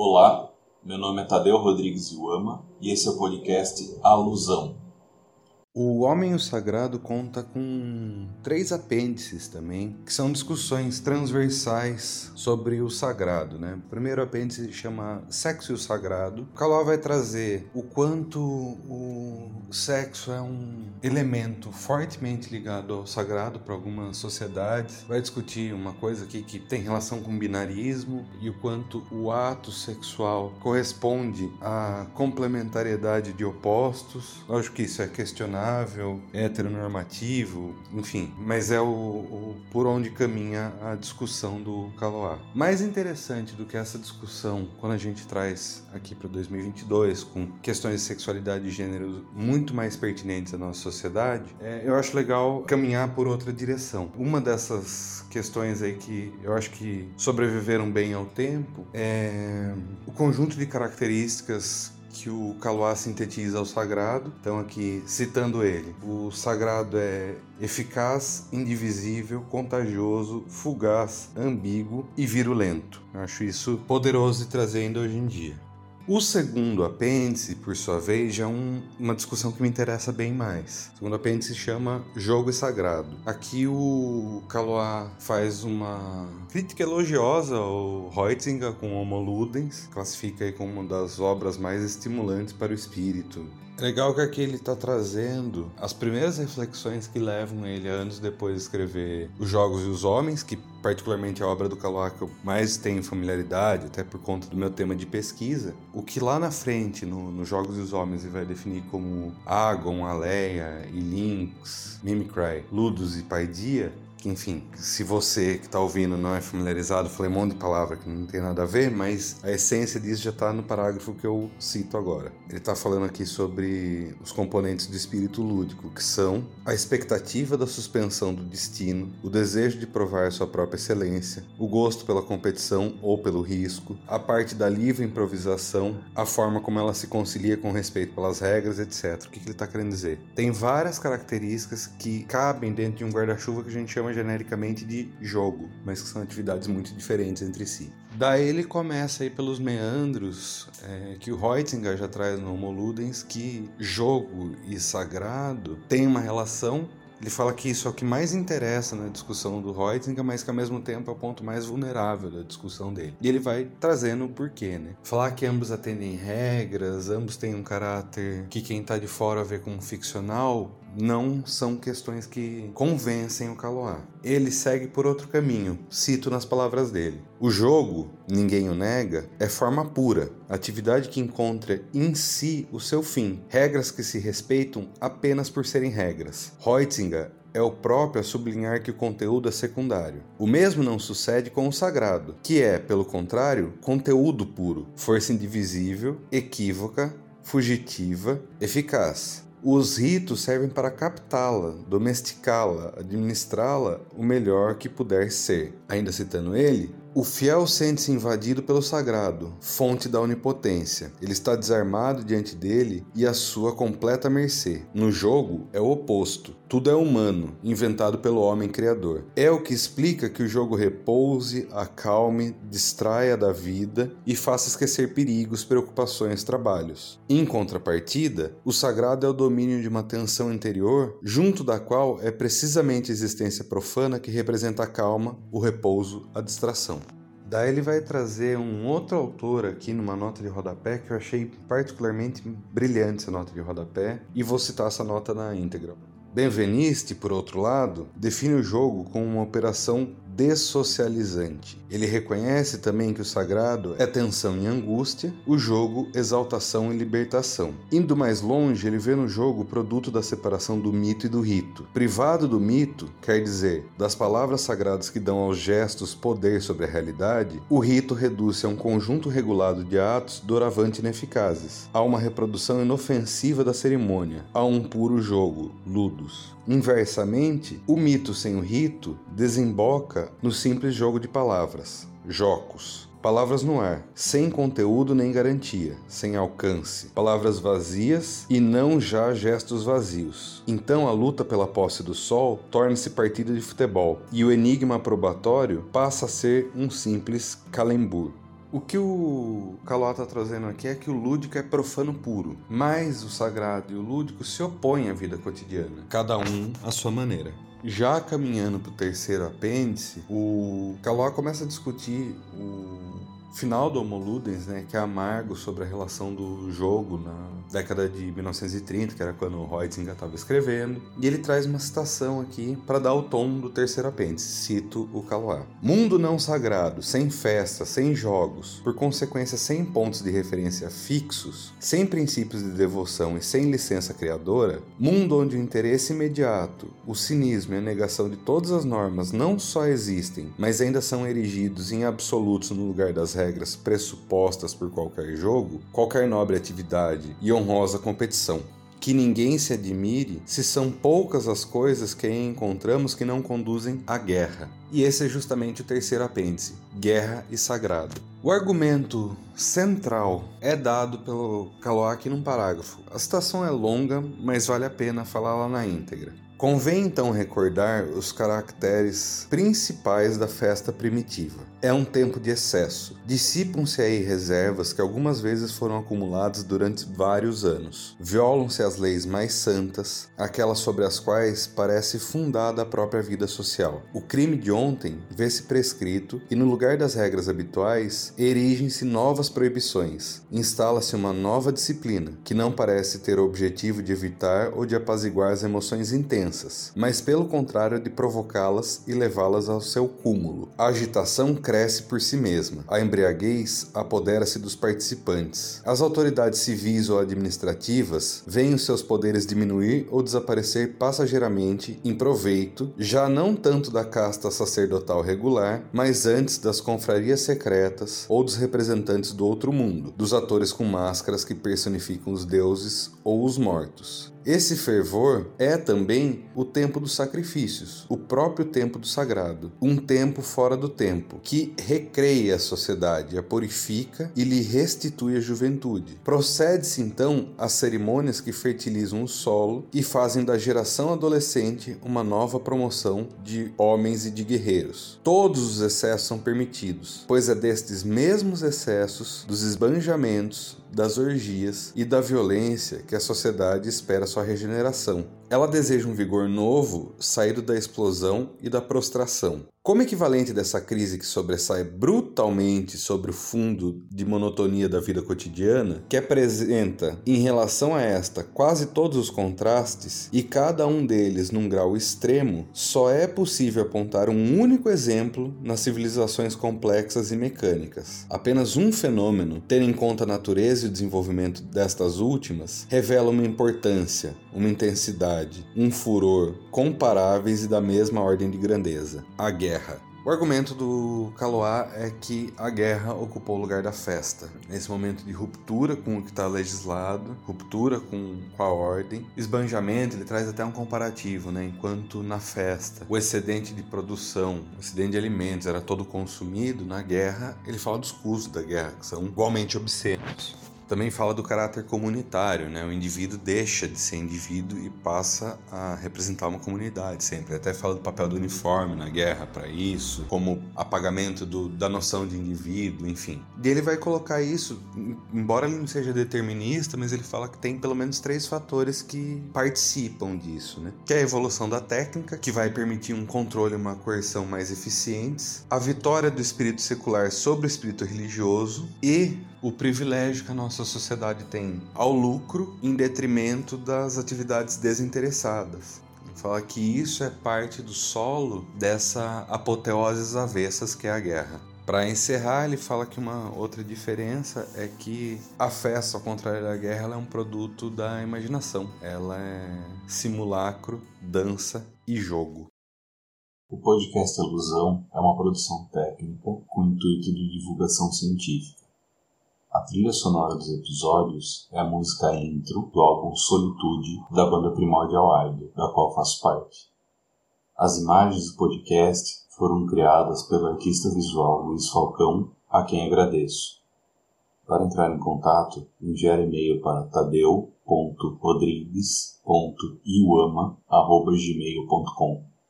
Olá, meu nome é Tadeu Rodrigues Iuama e esse é o podcast Alusão. O Homem e o Sagrado conta com três apêndices também, que são discussões transversais sobre o sagrado, né? O primeiro apêndice chama Sexo e o Sagrado. Caló vai trazer o quanto o sexo é um elemento fortemente ligado ao sagrado para algumas sociedades. Vai discutir uma coisa aqui que tem relação com binarismo e o quanto o ato sexual corresponde à complementariedade de opostos. Lógico que isso é questionável heteronormativo, enfim, mas é o, o, por onde caminha a discussão do Caloá. Mais interessante do que essa discussão, quando a gente traz aqui para 2022, com questões de sexualidade e gênero muito mais pertinentes à nossa sociedade, é, eu acho legal caminhar por outra direção. Uma dessas questões aí que eu acho que sobreviveram bem ao tempo é o conjunto de características que o Kaloá sintetiza ao sagrado. Então, aqui citando ele: o sagrado é eficaz, indivisível, contagioso, fugaz, ambíguo e virulento. Eu acho isso poderoso de trazer ainda hoje em dia. O segundo apêndice, por sua vez, já é um, uma discussão que me interessa bem mais. O segundo apêndice chama Jogo e Sagrado. Aqui o Caloá faz uma crítica elogiosa ao Reutzinger com Homo Ludens, classifica aí como uma das obras mais estimulantes para o espírito legal que aqui ele está trazendo as primeiras reflexões que levam ele anos depois de escrever Os Jogos e os Homens, que particularmente é a obra do Caloá que eu mais tenho familiaridade, até por conta do meu tema de pesquisa. O que lá na frente, no, no Jogos e os Homens, ele vai definir como Agon, Aleia, Lynx, Mimicry, Ludus e Paidia, enfim, se você que está ouvindo não é familiarizado, falei um monte de palavra que não tem nada a ver, mas a essência disso já está no parágrafo que eu cito agora. Ele está falando aqui sobre os componentes do espírito lúdico, que são a expectativa da suspensão do destino, o desejo de provar sua própria excelência, o gosto pela competição ou pelo risco, a parte da livre improvisação, a forma como ela se concilia com respeito pelas regras, etc. O que, que ele está querendo dizer? Tem várias características que cabem dentro de um guarda-chuva que a gente chama chama genericamente de jogo, mas que são atividades muito diferentes entre si. Daí ele começa aí pelos meandros é, que o Reutzinger já traz no Homo Ludens, que jogo e sagrado têm uma relação ele fala que isso é o que mais interessa na discussão do Reutzinger, mas que ao mesmo tempo é o ponto mais vulnerável da discussão dele. E ele vai trazendo o porquê, né? Falar que ambos atendem regras, ambos têm um caráter que quem tá de fora vê como ficcional, não são questões que convencem o Caloá. Ele segue por outro caminho, cito nas palavras dele. O jogo, ninguém o nega, é forma pura, atividade que encontra em si o seu fim, regras que se respeitam apenas por serem regras. Reutzinger é o próprio a sublinhar que o conteúdo é secundário. O mesmo não sucede com o sagrado, que é, pelo contrário, conteúdo puro, força indivisível, equívoca, fugitiva, eficaz. Os ritos servem para captá-la, domesticá-la, administrá-la o melhor que puder ser. Ainda citando ele, o fiel sente-se invadido pelo sagrado, fonte da onipotência. Ele está desarmado diante dele e à sua completa mercê. No jogo é o oposto. Tudo é humano, inventado pelo homem criador. É o que explica que o jogo repouse, acalme, distraia da vida e faça esquecer perigos, preocupações, trabalhos. Em contrapartida, o sagrado é o domínio de uma tensão interior, junto da qual é precisamente a existência profana que representa a calma, o repouso, a distração. Daí ele vai trazer um outro autor aqui numa nota de rodapé que eu achei particularmente brilhante essa nota de rodapé e vou citar essa nota na íntegra. Benveniste, por outro lado, define o jogo como uma operação dessocializante. Ele reconhece também que o sagrado é tensão e angústia, o jogo, exaltação e libertação. Indo mais longe, ele vê no jogo o produto da separação do mito e do rito. Privado do mito, quer dizer, das palavras sagradas que dão aos gestos poder sobre a realidade, o rito reduz-se a um conjunto regulado de atos doravante ineficazes, a uma reprodução inofensiva da cerimônia, a um puro jogo, ludos. Inversamente, o mito sem o rito desemboca no simples jogo de palavras, jocos. Palavras no ar, sem conteúdo nem garantia, sem alcance. Palavras vazias e não já gestos vazios. Então a luta pela posse do sol torna-se partida de futebol e o enigma probatório passa a ser um simples calembur. O que o Caló está trazendo aqui é que o lúdico é profano puro, mas o sagrado e o lúdico se opõem à vida cotidiana, cada um à sua maneira. Já caminhando para o terceiro apêndice, o Caló começa a discutir o final do Homo Ludens, né, que é amargo sobre a relação do jogo na década de 1930, que era quando o Reutzinger estava escrevendo, e ele traz uma citação aqui para dar o tom do terceiro apêndice. Cito o Caloá. Mundo não sagrado, sem festa, sem jogos, por consequência sem pontos de referência fixos, sem princípios de devoção e sem licença criadora, mundo onde o interesse imediato, o cinismo e a negação de todas as normas não só existem, mas ainda são erigidos em absolutos no lugar das regras pressupostas por qualquer jogo, qualquer nobre atividade e honrosa competição. Que ninguém se admire se são poucas as coisas que encontramos que não conduzem à guerra. E esse é justamente o terceiro apêndice: guerra e sagrado. O argumento central é dado pelo Caló aqui num parágrafo. A citação é longa, mas vale a pena falá-la na íntegra. Convém então recordar os caracteres principais da festa primitiva. É um tempo de excesso. Dissipam-se aí reservas que algumas vezes foram acumuladas durante vários anos. Violam-se as leis mais santas, aquelas sobre as quais parece fundada a própria vida social. O crime de ontem vê-se prescrito e, no lugar das regras habituais, erigem-se novas proibições. Instala-se uma nova disciplina, que não parece ter o objetivo de evitar ou de apaziguar as emoções intensas, mas pelo contrário de provocá-las e levá-las ao seu cúmulo. A agitação cresce por si mesma. A embriaguez apodera-se dos participantes. As autoridades civis ou administrativas veem os seus poderes diminuir ou desaparecer passageiramente em proveito, já não tanto da casta sacerdotal regular, mas antes das confrarias secretas ou dos representantes do outro mundo, dos atores com máscaras que personificam os deuses ou os mortos. Esse fervor é também o tempo dos sacrifícios, o próprio tempo do sagrado, um tempo fora do tempo, que recreia a sociedade, a purifica e lhe restitui a juventude. Procede-se então às cerimônias que fertilizam o solo e fazem da geração adolescente uma nova promoção de homens e de guerreiros. Todos os excessos são permitidos, pois é destes mesmos excessos, dos esbanjamentos, das orgias e da violência que a sociedade espera sua regeneração. Ela deseja um vigor novo, saído da explosão e da prostração. Como equivalente dessa crise que sobressai brutalmente sobre o fundo de monotonia da vida cotidiana, que apresenta em relação a esta quase todos os contrastes e cada um deles num grau extremo, só é possível apontar um único exemplo nas civilizações complexas e mecânicas. Apenas um fenômeno, tendo em conta a natureza e o desenvolvimento destas últimas, revela uma importância, uma intensidade, um furor comparáveis e da mesma ordem de grandeza: a guerra. O argumento do Caloá é que a guerra ocupou o lugar da festa. Nesse momento de ruptura com o que está legislado, ruptura com, com a ordem, esbanjamento, ele traz até um comparativo, né? Enquanto na festa o excedente de produção, o excedente de alimentos era todo consumido, na guerra ele fala dos custos da guerra, que são igualmente obscenos também fala do caráter comunitário, né? O indivíduo deixa de ser indivíduo e passa a representar uma comunidade sempre. Até fala do papel do uniforme na guerra para isso, como apagamento do, da noção de indivíduo, enfim. E ele vai colocar isso, embora ele não seja determinista, mas ele fala que tem pelo menos três fatores que participam disso, né? Que é a evolução da técnica, que vai permitir um controle e uma coerção mais eficientes, a vitória do espírito secular sobre o espírito religioso e o privilégio que a nossa sociedade tem ao lucro em detrimento das atividades desinteressadas. Fala que isso é parte do solo dessa apoteose avessas que é a guerra. Para encerrar, ele fala que uma outra diferença é que a festa, ao contrário da guerra, ela é um produto da imaginação. Ela é simulacro, dança e jogo. O podcast Alusão é uma produção técnica com intuito de divulgação científica. A trilha sonora dos episódios é a música intro do álbum Solitude da banda Primordial Idol, da qual faço parte. As imagens do podcast foram criadas pelo artista visual Luiz Falcão, a quem agradeço. Para entrar em contato, enviar e-mail para tadeu.rodrigues.iuama.gmail.com